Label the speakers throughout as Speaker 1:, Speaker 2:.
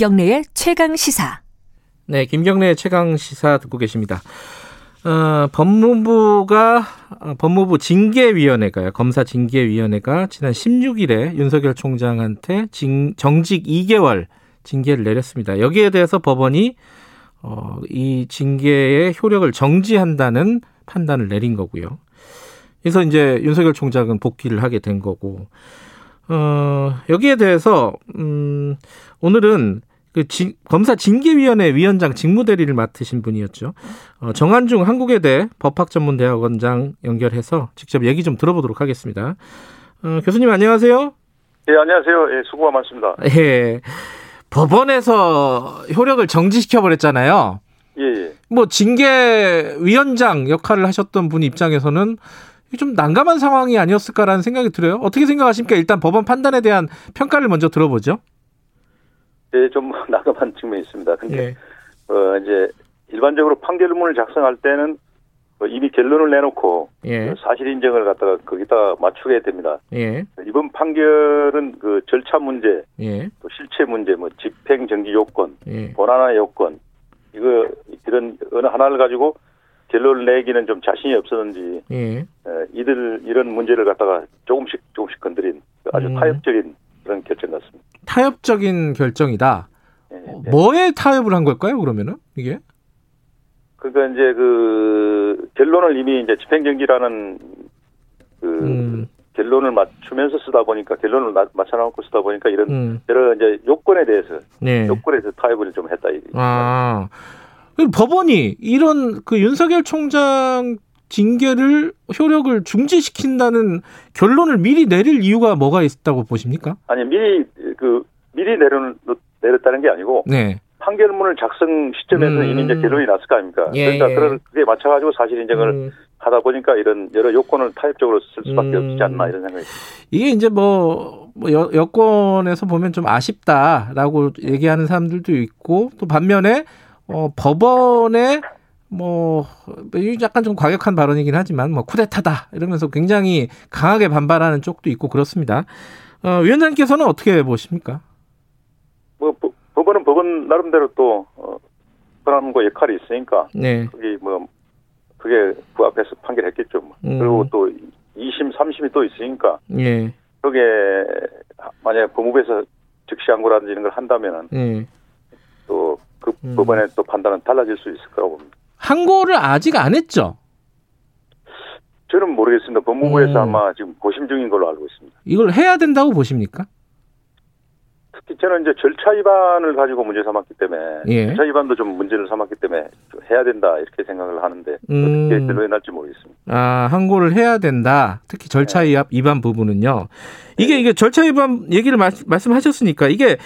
Speaker 1: 김경래의 최강 시사.
Speaker 2: 네, 김경래의 최강 시사 듣고 계십니다. 어, 법무부가 어, 법무부 징계위원회가요. 검사 징계위원회가 지난 16일에 윤석열 총장한테 징, 정직 2개월 징계를 내렸습니다. 여기에 대해서 법원이 어, 이 징계의 효력을 정지한다는 판단을 내린 거고요. 그래서 이제 윤석열 총장은 복귀를 하게 된 거고, 어, 여기에 대해서, 음, 오늘은 그 지, 검사 징계위원회 위원장 직무대리를 맡으신 분이었죠. 어, 정한중 한국외대 법학전문대학원장 연결해서 직접 얘기 좀 들어보도록 하겠습니다. 어, 교수님 안녕하세요.
Speaker 3: 예, 안녕하세요. 예, 수고가 많습니다.
Speaker 2: 예. 법원에서 효력을 정지시켜 버렸잖아요.
Speaker 3: 예, 예.
Speaker 2: 뭐 징계 위원장 역할을 하셨던 분 입장에서는 좀 난감한 상황이 아니었을까라는 생각이 들어요. 어떻게 생각하십니까? 일단 법원 판단에 대한 평가를 먼저 들어보죠.
Speaker 3: 예, 좀 난감한 측면이 있습니다. 근데
Speaker 2: 예.
Speaker 3: 어 이제 일반적으로 판결문을 작성할 때는 어, 이미 결론을 내놓고
Speaker 2: 예.
Speaker 3: 그 사실 인정을 갖다가 거기다 맞추게 됩니다.
Speaker 2: 예.
Speaker 3: 이번 판결은 그 절차 문제,
Speaker 2: 예.
Speaker 3: 또 실체 문제, 뭐 집행 정지 요건,
Speaker 2: 예.
Speaker 3: 본안화 요건 이거 이런 어느 하나를 가지고 결론을 내기는 좀 자신이 없었는지
Speaker 2: 예.
Speaker 3: 어, 이들 이런 문제를 갖다가 조금씩 조금씩 건드린 아주
Speaker 2: 음.
Speaker 3: 타협적인 그런 결정 같습니다.
Speaker 2: 타협적인 결정이다.
Speaker 3: 예,
Speaker 2: 어,
Speaker 3: 예.
Speaker 2: 뭐에 타협을 한 걸까요? 그러면은 이게?
Speaker 3: 그러니까 이제 그 결론을 이미 이제 집행정지라는 그
Speaker 2: 음.
Speaker 3: 결론을 맞추면서 쓰다 보니까 결론을 나- 맞춰놓고 쓰다 보니까 이런
Speaker 2: 음.
Speaker 3: 여러 이제 요건에 대해서
Speaker 2: 네.
Speaker 3: 요건에 대해서 타협을 좀 했다. 이-
Speaker 2: 아. 법원이 이런 그 윤석열 총장 징계를 효력을 중지시킨다는 결론을 미리 내릴 이유가 뭐가 있다고 보십니까?
Speaker 3: 아니 미리 그 미리 내려 내렸다는 게 아니고
Speaker 2: 네.
Speaker 3: 판결문을 작성 시점에서
Speaker 2: 음.
Speaker 3: 이미 이제 결론이 났을 거 아닙니까?
Speaker 2: 예,
Speaker 3: 그러니까
Speaker 2: 예.
Speaker 3: 그런 그게 맞춰가지고 사실 인정을
Speaker 2: 음,
Speaker 3: 하다 보니까 이런 여러 요건을 타협적으로 쓸 수밖에
Speaker 2: 음.
Speaker 3: 없지 않나 이런 생각이.
Speaker 2: 이게 이제 뭐, 뭐 여, 여권에서 보면 좀 아쉽다라고 얘기하는 사람들도 있고 또 반면에 어, 법원의 뭐 약간 좀 과격한 발언이긴 하지만 뭐 쿠데타다 이러면서 굉장히 강하게 반발하는 쪽도 있고 그렇습니다. 어, 위원장님께서는 어떻게 보십니까?
Speaker 3: 뭐 법- 법원은 법원 나름대로 또 어, 권한과 역할이 있으니까
Speaker 2: 네.
Speaker 3: 그게 뭐 그게 그 앞에서 판결했겠죠. 뭐.
Speaker 2: 음.
Speaker 3: 그리고 또 2심, 3심이 또 있으니까
Speaker 2: 예.
Speaker 3: 그게 만약에 법무부에서 즉시 항고라든지 이런 걸 한다면은
Speaker 2: 예.
Speaker 3: 또그
Speaker 2: 음.
Speaker 3: 법원의 또 판단은 달라질 수 있을 거라고 봅니다.
Speaker 2: 항고를 아직 안 했죠.
Speaker 3: 저는 모르겠습니다. 법무부에서
Speaker 2: 음.
Speaker 3: 아마 지금 고심 중인 걸로 알고 있습니다.
Speaker 2: 이걸 해야 된다고 보십니까?
Speaker 3: 특히 저는 이제 절차 위반을 가지고 문제 삼았기 때문에
Speaker 2: 예.
Speaker 3: 절차 위반도 좀 문제를 삼았기 때문에 좀 해야 된다 이렇게 생각을 하는데
Speaker 2: 음.
Speaker 3: 어떻게 결론이 날지 모르겠습니다.
Speaker 2: 아, 항고를 해야 된다. 특히 절차 위반- 위반 부분은요. 이게 이게 절차 위반 얘기를 말, 말씀하셨으니까 이게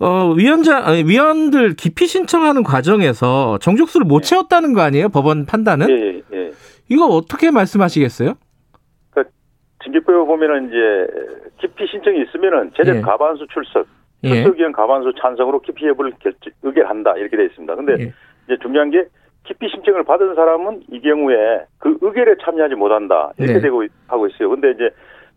Speaker 2: 어 위원장 아니, 위원들 기피 신청하는 과정에서 정족수를 못 채웠다는 거 아니에요? 법원 판단은?
Speaker 3: 예, 예, 예.
Speaker 2: 이거 어떻게 말씀하시겠어요?
Speaker 3: 징계법에 보면은 이제 기피 신청이 있으면은 제적
Speaker 2: 예.
Speaker 3: 가반수 출석,
Speaker 2: 예.
Speaker 3: 출석 의원 가반수 찬성으로 기피 여부를 결정, 의결한다 이렇게 되어 있습니다. 근데
Speaker 2: 예.
Speaker 3: 이제 중요한 게 기피 신청을 받은 사람은 이 경우에 그 의결에 참여하지 못한다 이렇게
Speaker 2: 네.
Speaker 3: 되고 있- 하고 있어요. 근데 이제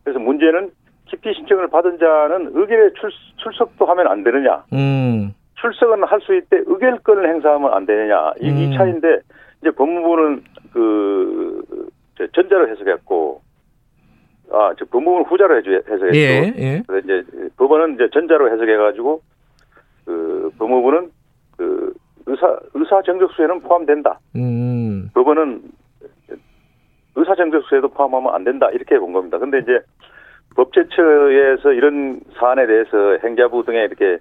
Speaker 3: 그래서 문제는 기피 신청을 받은 자는 의결에 출, 출석도 하면 안 되느냐?
Speaker 2: 음.
Speaker 3: 출석은 할 수 있대 의결권을 행사하면 안 되느냐? 이,
Speaker 2: 음.
Speaker 3: 이 차인데 이제 법무부는 그 저, 전자로 해석했고 아, 저 법무부는 후자로 해석했고
Speaker 2: 예. 예.
Speaker 3: 그래서 이제 법원은 이제 전자로 해석해 가지고 그 법무부는 그 의사 의사 정적수에는 포함된다.
Speaker 2: 음.
Speaker 3: 법원은 의사 정적수에도 포함하면 안 된다 이렇게 본 겁니다. 근데 이제 법제처에서 이런 사안에 대해서 행자부 등에 이렇게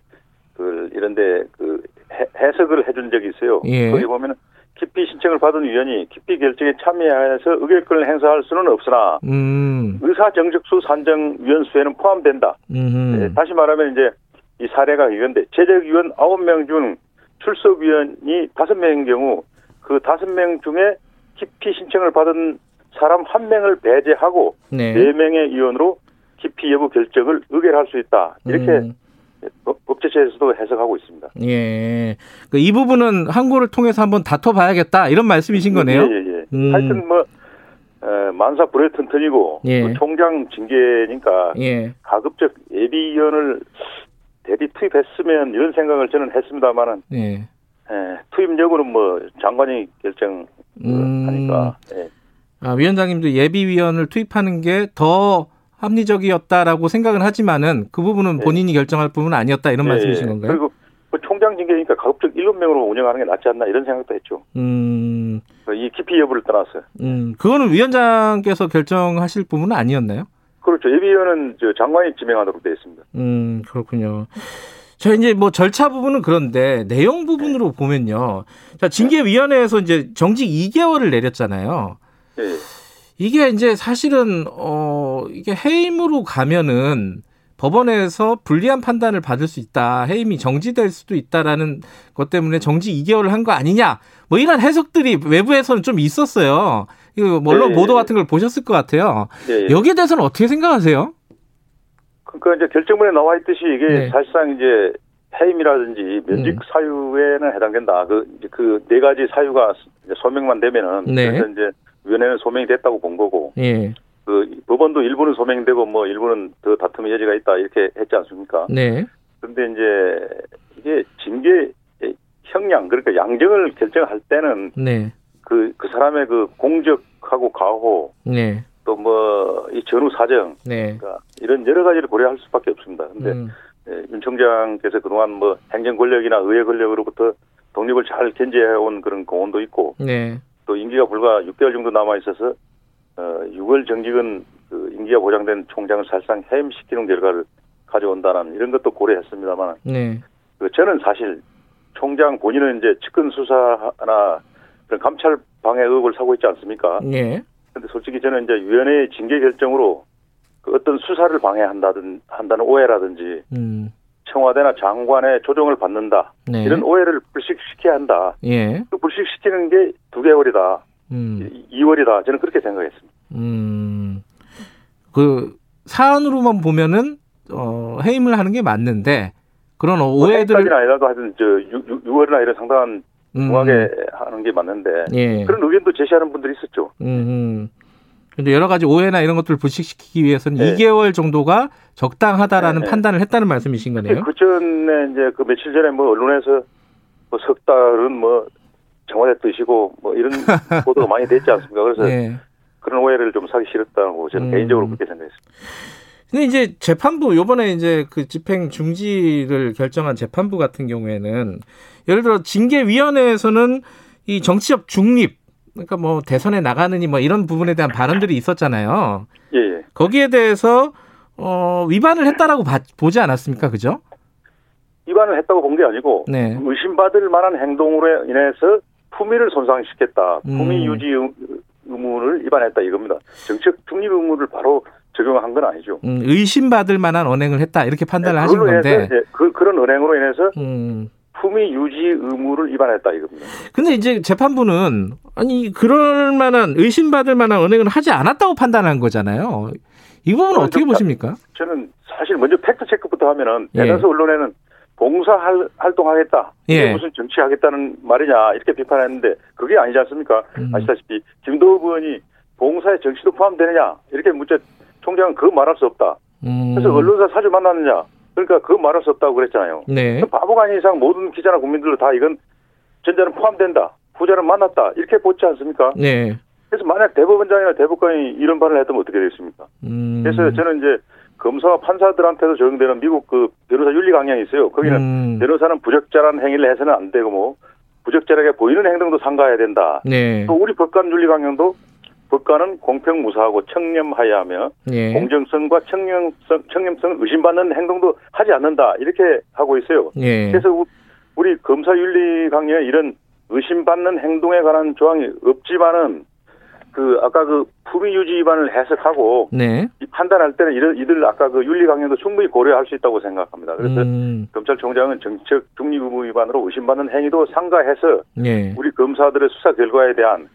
Speaker 3: 그 이런데 그 해- 해석을 해준 적이 있어요.
Speaker 2: 예.
Speaker 3: 거기 보면은 기피 신청을 받은 위원이 기피 결정에 참여해서 의결권을 행사할 수는 없으나
Speaker 2: 음.
Speaker 3: 의사 정적수 산정 위원 수에는 포함된다.
Speaker 2: 음.
Speaker 3: 네, 다시 말하면 이제 이 사례가 이건데 제적위원 9명 중 출석위원이 5명인 경우 그 5명 중에 기피 신청을 받은 사람 1명을 배제하고
Speaker 2: 네.
Speaker 3: 4명의 위원으로 기피 여부 결정을 의결할 수 있다. 이렇게
Speaker 2: 음.
Speaker 3: 법- 법제처에서도 해석하고 있습니다.
Speaker 2: 예. 그 이 부분은 항고를 통해서 한번 다퉈봐야겠다 이런 말씀이신 거네요.
Speaker 3: 예, 예, 예.
Speaker 2: 음.
Speaker 3: 하여튼 뭐 어, 만사 불의 튼튼이고
Speaker 2: 예.
Speaker 3: 그 총장 징계니까
Speaker 2: 예.
Speaker 3: 가급적 예비위원을 대리 투입했으면 이런 생각을 저는 했습니다만은
Speaker 2: 예.
Speaker 3: 예, 투입 여부는 뭐 장관이 결정하니까
Speaker 2: 음.
Speaker 3: 예.
Speaker 2: 아, 위원장님도 예비위원을 투입하는 게 더 합리적이었다라고 생각은 하지만은 그 부분은
Speaker 3: 네.
Speaker 2: 본인이 결정할 부분은 아니었다 이런
Speaker 3: 예,
Speaker 2: 말씀이신
Speaker 3: 예.
Speaker 2: 건가요?
Speaker 3: 그리고 뭐 총장 징계니까 가급적 일곱 명으로 운영하는 게 낫지 않나 이런 생각도 했죠.
Speaker 2: 음,
Speaker 3: 이 깊이 여부를 떠나서
Speaker 2: 음, 그거는 위원장께서 결정하실 부분은 아니었나요?
Speaker 3: 그렇죠. 예비위원은 저 장관이 지명하도록 되어 있습니다.
Speaker 2: 음, 그렇군요. 자, 이제 뭐 절차 부분은 그런데 내용 부분으로 보면요. 자, 징계위원회에서 이제 정직 2개월을 내렸잖아요.
Speaker 3: 예, 예.
Speaker 2: 이게 이제 사실은, 어, 이게 해임으로 가면은 법원에서 불리한 판단을 받을 수 있다. 해임이 정지될 수도 있다라는 것 때문에 정지 2개월을 한 거 아니냐. 뭐 이런 해석들이 외부에서는 좀 있었어요. 이거 뭐 언론
Speaker 3: 네.
Speaker 2: 보도 같은 걸 보셨을 것 같아요.
Speaker 3: 예, 예.
Speaker 2: 여기에 대해서는 어떻게 생각하세요?
Speaker 3: 그러니까 이제 결정문에 나와 있듯이 이게
Speaker 2: 네.
Speaker 3: 사실상 이제 해임이라든지 면직
Speaker 2: 음.
Speaker 3: 사유에는 해당된다. 그 그 네 가지 사유가 소명만 되면은
Speaker 2: 네.
Speaker 3: 그래서 이제 위원회는 소명이 됐다고 본 거고
Speaker 2: 예.
Speaker 3: 그 법원도 일부는 소명되고 뭐 일부는 더 다툼의 여지가 있다 이렇게 했지 않습니까?
Speaker 2: 네.
Speaker 3: 그런데 이제 이게 징계 형량 그러니까 양정을 결정할 때는
Speaker 2: 네.
Speaker 3: 그 그 사람의 그 공적하고 가호
Speaker 2: 네.
Speaker 3: 또 뭐 이 전후 사정
Speaker 2: 네.
Speaker 3: 그러니까 이런 여러 가지를 고려할 수밖에 없습니다. 근데
Speaker 2: 음,
Speaker 3: 예, 윤 총장께서 그동안 뭐 행정 권력이나 의회 권력으로부터 독립을 잘 견제해온 그런 공헌도 있고
Speaker 2: 네.
Speaker 3: 또 임기가 불과 6개월 정도 남아 있어서 어 6월 정직은 그 임기가 보장된 총장을 사실상 해임시키는 결과를 가져온다는 이런 것도 고려했습니다만
Speaker 2: 네.
Speaker 3: 그 저는 사실 총장 본인은 이제 측근 수사나 그런 감찰 방해 의혹을 사고 있지 않습니까?
Speaker 2: 예.
Speaker 3: 근데 솔직히 저는 이제 위원회의 징계 결정으로 그 어떤 수사를 방해한다든 한다는 오해라든지
Speaker 2: 음.
Speaker 3: 청와대나 장관의 조정을 받는다
Speaker 2: 네.
Speaker 3: 이런 오해를 불식시켜야 한다.
Speaker 2: 예.
Speaker 3: 그 불식시키는 게 두 개월이다,
Speaker 2: 음.
Speaker 3: 2월이다. 저는 그렇게 생각했습니다.
Speaker 2: 음. 그 사안으로만 보면은 어 해임을 하는 게 맞는데 그런 오해들을
Speaker 3: 오해까지는 아니라도 하여튼 저 6, 6월이나 이런 상당한
Speaker 2: 음,
Speaker 3: 중하게 하는 게 맞는데
Speaker 2: 예.
Speaker 3: 그런 의견도 제시하는 분들이 있었죠.
Speaker 2: 음. 음. 근데 여러 가지 오해나 이런 것들을 불식시키기 위해서는
Speaker 3: 네.
Speaker 2: 2개월 정도가 적당하다라는
Speaker 3: 네, 네.
Speaker 2: 판단을 했다는 말씀이신 거네요.
Speaker 3: 그 전에 이제 그 며칠 전에 뭐 언론에서 뭐 석 달은 뭐 청와대 뜻이고 뭐 이런 보도가 많이 됐지 않습니까? 그래서
Speaker 2: 예.
Speaker 3: 그런 오해를 좀 사기 싫었다고 저는
Speaker 2: 음.
Speaker 3: 개인적으로 그렇게 생각했습니다.
Speaker 2: 근데 이제 재판부 요번에 이제 그 집행 중지를 결정한 재판부 같은 경우에는 예를 들어 징계 위원회에서는 이 정치적 중립 그러니까 뭐 대선에 나가느니 뭐 이런 부분에 대한 발언들이 있었잖아요.
Speaker 3: 예, 예.
Speaker 2: 거기에 대해서 어 위반을 했다라고 봐- 보지 않았습니까? 그죠?
Speaker 3: 위반을 했다고 본 게 아니고
Speaker 2: 네.
Speaker 3: 의심받을 만한 행동으로 인해서 품위를 손상시켰다.
Speaker 2: 음.
Speaker 3: 품위 유지 의- 의무를 위반했다 이겁니다. 정책 중립 의무를 바로 적용한 건 아니죠.
Speaker 2: 음, 의심받을 만한 언행을 했다 이렇게 판단을
Speaker 3: 네,
Speaker 2: 하신 건데.
Speaker 3: 인해서, 예, 그, 그런 은행으로 인해서
Speaker 2: 음.
Speaker 3: 품위 유지 의무를 위반했다 이겁니다.
Speaker 2: 근데 이제 재판부는 아니 그럴 만한 의심받을 만한 언행을 하지 않았다고 판단한 거잖아요. 이 부분은
Speaker 3: 그건
Speaker 2: 어떻게
Speaker 3: 좀
Speaker 2: 보십니까?
Speaker 3: 저는 사실 먼저 팩트 체크부터 하면은
Speaker 2: 예.
Speaker 3: 대다수 언론에는 봉사 할, 활동하겠다. 이게
Speaker 2: 예.
Speaker 3: 무슨 정치하겠다는 말이냐 이렇게 비판했는데 그게 아니지 않습니까?
Speaker 2: 음.
Speaker 3: 아시다시피 김도읍 의원이 봉사에 정치도 포함되느냐 이렇게 묻자 총장은 그 말할 수 없다.
Speaker 2: 음.
Speaker 3: 그래서 언론사 사주 만났느냐 그러니까 그 말할 수 없다고 그랬잖아요.
Speaker 2: 네.
Speaker 3: 바보가 아닌 이상 모든 기자나 국민들도 다 이건 전자는 포함된다. 후자는 만났다. 이렇게 보지 않습니까?
Speaker 2: 네.
Speaker 3: 그래서 만약 대법원장이나 대법관이 이런 발언을 했다면 어떻게 되겠습니까?
Speaker 2: 음.
Speaker 3: 그래서 저는 이제 검사와 판사들한테도 적용되는 미국 그 변호사 윤리 강령이 있어요. 거기는
Speaker 2: 음.
Speaker 3: 변호사는 부적절한 행위를 해서는 안 되고 뭐 부적절하게 보이는 행동도 삼가해야 된다.
Speaker 2: 네.
Speaker 3: 또 우리 법관 윤리 강령도 법관은 공평무사하고 청렴하여하며
Speaker 2: 예.
Speaker 3: 공정성과 청렴성, 청렴성을 의심받는 행동도 하지 않는다. 이렇게 하고 있어요.
Speaker 2: 예.
Speaker 3: 그래서 우- 우리 검사 윤리 강령에 이런 의심받는 행동에 관한 조항이 없지만은 그 아까 그 품위 유지 위반을 해석하고
Speaker 2: 네.
Speaker 3: 이 판단할 때는 이들, 이들 아까 그 윤리 강령도 충분히 고려할 수 있다고 생각합니다. 그래서
Speaker 2: 음.
Speaker 3: 검찰총장은 정책 중립 의무 위반으로 의심받는 행위도 상가해서
Speaker 2: 예.
Speaker 3: 우리 검사들의 수사 결과에 대한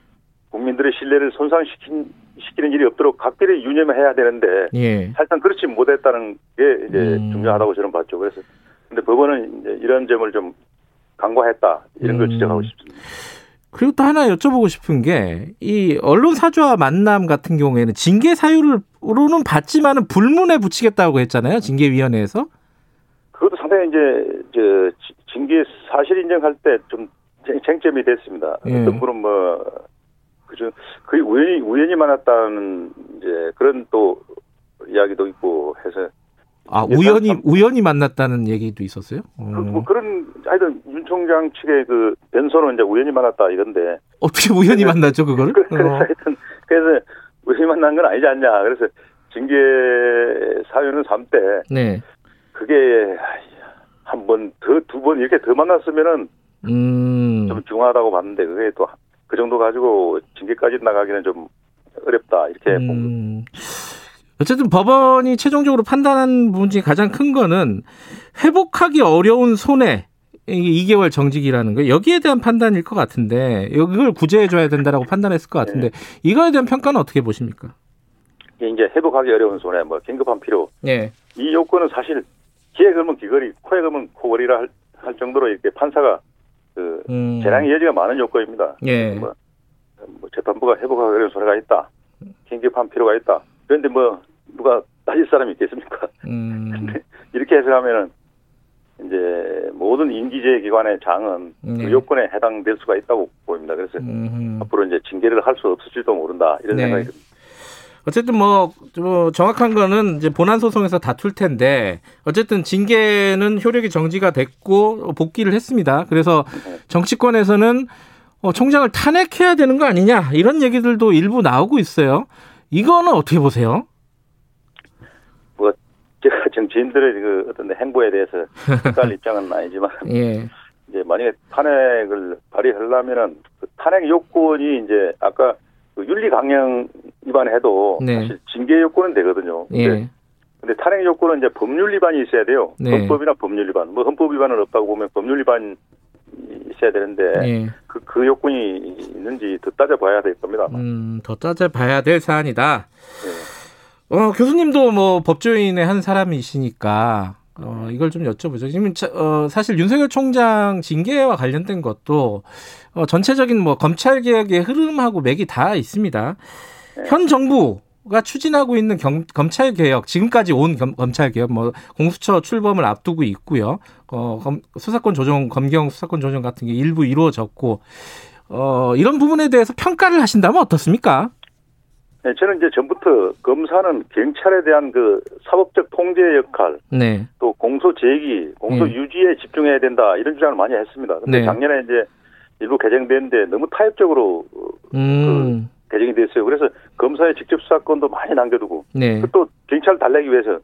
Speaker 3: 국민들의 신뢰를 손상시키는 시키는 일이 없도록 각별히 유념해야 되는데
Speaker 2: 예.
Speaker 3: 사실상 그렇지 못했다는 게 이제
Speaker 2: 음.
Speaker 3: 중요하다고 저는 봤죠. 그래서 근데 법원은 이제 이런 점을 좀 간과했다 이런 걸
Speaker 2: 음.
Speaker 3: 지적하고 싶습니다.
Speaker 2: 그리고 또 하나 여쭤보고 싶은 게 이 언론 사주와 만남 같은 경우에는 징계 사유를로는 받지만은 불문에 붙이겠다고 했잖아요. 징계위원회에서.
Speaker 3: 그것도 상당히 이제 저 지- 징계 사실 인정할 때 좀 쟁점이 됐습니다.
Speaker 2: 예.
Speaker 3: 어떤 분은 뭐 그저 거의 우연히 우연히 만났다는 이제 그런 또 이야기도 있고 해서
Speaker 2: 아
Speaker 3: 예,
Speaker 2: 우연히
Speaker 3: 참-
Speaker 2: 우연히 만났다는 얘기도 있었어요. 어.
Speaker 3: 그, 뭐 그런 하여튼 윤 총장 측의 그 변소는 이제 우연히 만났다 이건데
Speaker 2: 어떻게 우연히 만났죠 그거를?
Speaker 3: 그- 그래서
Speaker 2: 어.
Speaker 3: 하여튼 그래서 우연히 만난 건 아니지 않냐 그래서 징계 사유는 3대
Speaker 2: 네.
Speaker 3: 그게 한 번 더 두 번 이렇게 더 만났으면은
Speaker 2: 음.
Speaker 3: 좀 중하다고 봤는데 그게 또 그 정도 가지고 징계까지 나가기는 좀 어렵다 이렇게.
Speaker 2: 음. 어쨌든 법원이 최종적으로 판단한 부분 중에 가장 큰 거는 회복하기 어려운 손해 이게 2개월 정직이라는 거 여기에 대한 판단일 것 같은데 이걸 구제해 줘야 된다라고 판단했을 것 같은데 이거에 대한 평가는 어떻게 보십니까?
Speaker 3: 이게 이제 회복하기 어려운 손해 뭐 긴급한 필요
Speaker 2: 예.
Speaker 3: 이 요건은 사실 귀에 걸면 귀걸이 코에 걸면 코걸이라 할, 할 정도로 이렇게 판사가 그
Speaker 2: 음.
Speaker 3: 재량의 여지가 많은 요건입니다.
Speaker 2: 예.
Speaker 3: 뭐, 뭐 재판부가 회복하기 어려운 손해가 있다. 긴급한 필요가 있다. 그런데 뭐 누가 따질 사람이 있겠습니까?
Speaker 2: 음.
Speaker 3: 근데 이렇게 해석하면은 이제 모든 인기제 기관의 장은
Speaker 2: 네.
Speaker 3: 그 요건에 해당될 수가 있다고 보입니다. 그래서
Speaker 2: 음.
Speaker 3: 앞으로 이제 징계를 할 수 없을지도 모른다 이런
Speaker 2: 네.
Speaker 3: 생각이 듭니다.
Speaker 2: 어쨌든 뭐, 뭐 정확한 거는 이제 본안 소송에서 다툴 텐데 어쨌든 징계는 효력이 정지가 됐고 복귀를 했습니다. 그래서 정치권에서는 어, 총장을 탄핵해야 되는 거 아니냐 이런 얘기들도 일부 나오고 있어요. 이거는 어떻게 보세요?
Speaker 3: 뭐 제가 정치인들의 그 어떤 행보에 대해서 평가할 입장은 아니지만
Speaker 2: 예,
Speaker 3: 이제 만약에 탄핵을 발의하려면은 그 탄핵 요건이 이제 아까 그 윤리 강령 위반해도
Speaker 2: 네.
Speaker 3: 사실 징계 요건은 되거든요. 근데,
Speaker 2: 예,
Speaker 3: 근데 탄핵 요건은 이제 법률 위반이 있어야 돼요.
Speaker 2: 네.
Speaker 3: 헌법이나 법률 위반. 뭐 헌법 위반은 없다고 보면 법률 위반이 있어야 되는데
Speaker 2: 예.
Speaker 3: 그, 그 요건이 있는지 더 따져봐야 될 겁니다. 아마.
Speaker 2: 음, 더 따져봐야 될 사안이다.
Speaker 3: 네.
Speaker 2: 어, 교수님도 뭐 법조인의 한 사람이시니까 어, 이걸 좀 여쭤보죠. 지금 자- 어, 사실 윤석열 총장 징계와 관련된 것도 어, 전체적인 뭐 검찰 개혁의 흐름하고 맥이 다 있습니다.
Speaker 3: 네.
Speaker 2: 현 정부가 추진하고 있는 경- 검찰 개혁, 지금까지 온 검, 검찰 개혁, 뭐 공수처 출범을 앞두고 있고요. 어, 검- 수사권 조정, 검경 수사권 조정 같은 게 일부 이루어졌고 어, 이런 부분에 대해서 평가를 하신다면 어떻습니까?
Speaker 3: 네, 저는 이제 전부터 검사는 경찰에 대한 그 사법적 통제 역할,
Speaker 2: 네,
Speaker 3: 또 공소 제기, 공소
Speaker 2: 예.
Speaker 3: 유지에 집중해야 된다 이런 주장을 많이 했습니다. 근데
Speaker 2: 네.
Speaker 3: 작년에 이제 일부 개정됐는데 너무 타협적으로 어,
Speaker 2: 음,
Speaker 3: 개정이 됐어요. 그래서 검사의 직접 수사권도 많이 남겨두고
Speaker 2: 네,
Speaker 3: 그또 경찰 달래기 위해서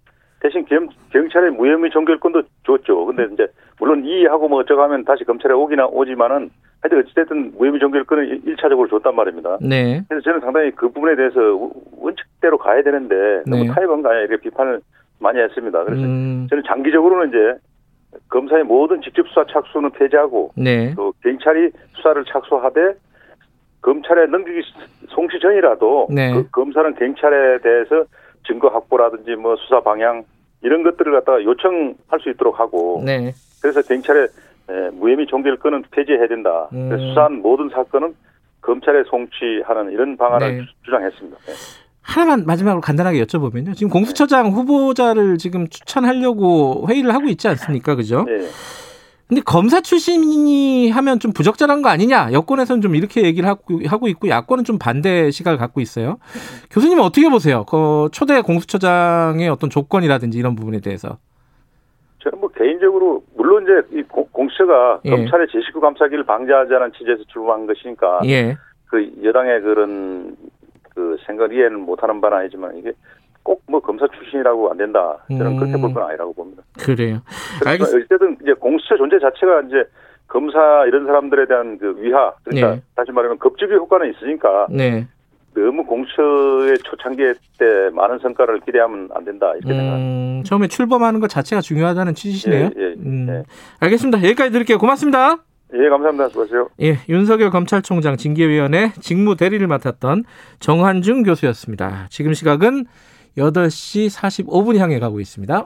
Speaker 3: 대신 겸, 경찰의 무혐의 종결권도 줬죠. 근데 이제 물론 이의하고 뭐 어쩌고 하면 다시 검찰에 오기나 오지만은 하여튼 어찌됐든 무혐의 종결권을 1차적으로 줬단 말입니다.
Speaker 2: 네.
Speaker 3: 그래서 저는 상당히 그 부분에 대해서 우- 원칙대로 가야 되는데 너무
Speaker 2: 네.
Speaker 3: 타협한 거 아니야 이렇게 비판을 많이 했습니다. 그래서
Speaker 2: 음,
Speaker 3: 저는 장기적으로는 이제 검사의 모든 직접 수사 착수는 폐지하고
Speaker 2: 네.
Speaker 3: 또 경찰이 수사를 착수하되 검찰에 넘기기 송치 전이라도
Speaker 2: 네.
Speaker 3: 그 검사는 경찰에 대해서 증거 확보라든지 뭐 수사 방향 이런 것들을 갖다가 요청할 수 있도록 하고
Speaker 2: 네.
Speaker 3: 그래서 경찰의 에, 무혐의 종결권은 폐지해야 된다.
Speaker 2: 음.
Speaker 3: 수사한 모든 사건은 검찰에 송치하는 이런 방안을
Speaker 2: 네.
Speaker 3: 주- 주장했습니다. 네.
Speaker 2: 하나만 마지막으로 간단하게 여쭤보면요. 지금 공수처장 후보자를 지금 추천하려고 회의를 하고 있지 않습니까? 그죠?
Speaker 3: 네.
Speaker 2: 근데 검사 출신이 하면 좀 부적절한 거 아니냐? 여권에서는 좀 이렇게 얘기를 하고, 하고 있고 야권은 좀 반대 시각을 갖고 있어요. 교수님은 어떻게 보세요? 그 초대 공수처장의 어떤 조건이라든지 이런 부분에 대해서.
Speaker 3: 저는 뭐 개인적으로 물론 이제 이 공- 공수처가
Speaker 2: 예.
Speaker 3: 검찰의 제 식구 감사기를 방지하자는 취지에서 출범한 것이니까
Speaker 2: 예.
Speaker 3: 그 여당의 그런 그 생각 이해는 못하는 바는 아니지만 이게 꼭 뭐 검사 출신이라고 안 된다. 저는
Speaker 2: 음.
Speaker 3: 그렇게 볼 건 아니라고 봅니다.
Speaker 2: 그래요. 알겠습니다.
Speaker 3: 어쨌든 이제 공수처 존재 자체가 이제 검사 이런 사람들에 대한 그 위하 그러니까
Speaker 2: 네.
Speaker 3: 다시 말하면 급집의 효과는 있으니까
Speaker 2: 네.
Speaker 3: 너무 공수처의 초창기 때 많은 성과를 기대하면 안 된다 이렇게 생각합니다.
Speaker 2: 음, 처음에 출범하는 것 자체가 중요하다는 취지시네요.
Speaker 3: 예, 예,
Speaker 2: 음.
Speaker 3: 예.
Speaker 2: 알겠습니다. 여기까지 드릴게요. 고맙습니다.
Speaker 3: 예, 감사합니다. 수고하세요.
Speaker 2: 예, 윤석열 검찰총장 징계위원회 직무 대리를 맡았던 정한중 교수였습니다. 지금 시각은 8시 45분 향해 가고 있습니다.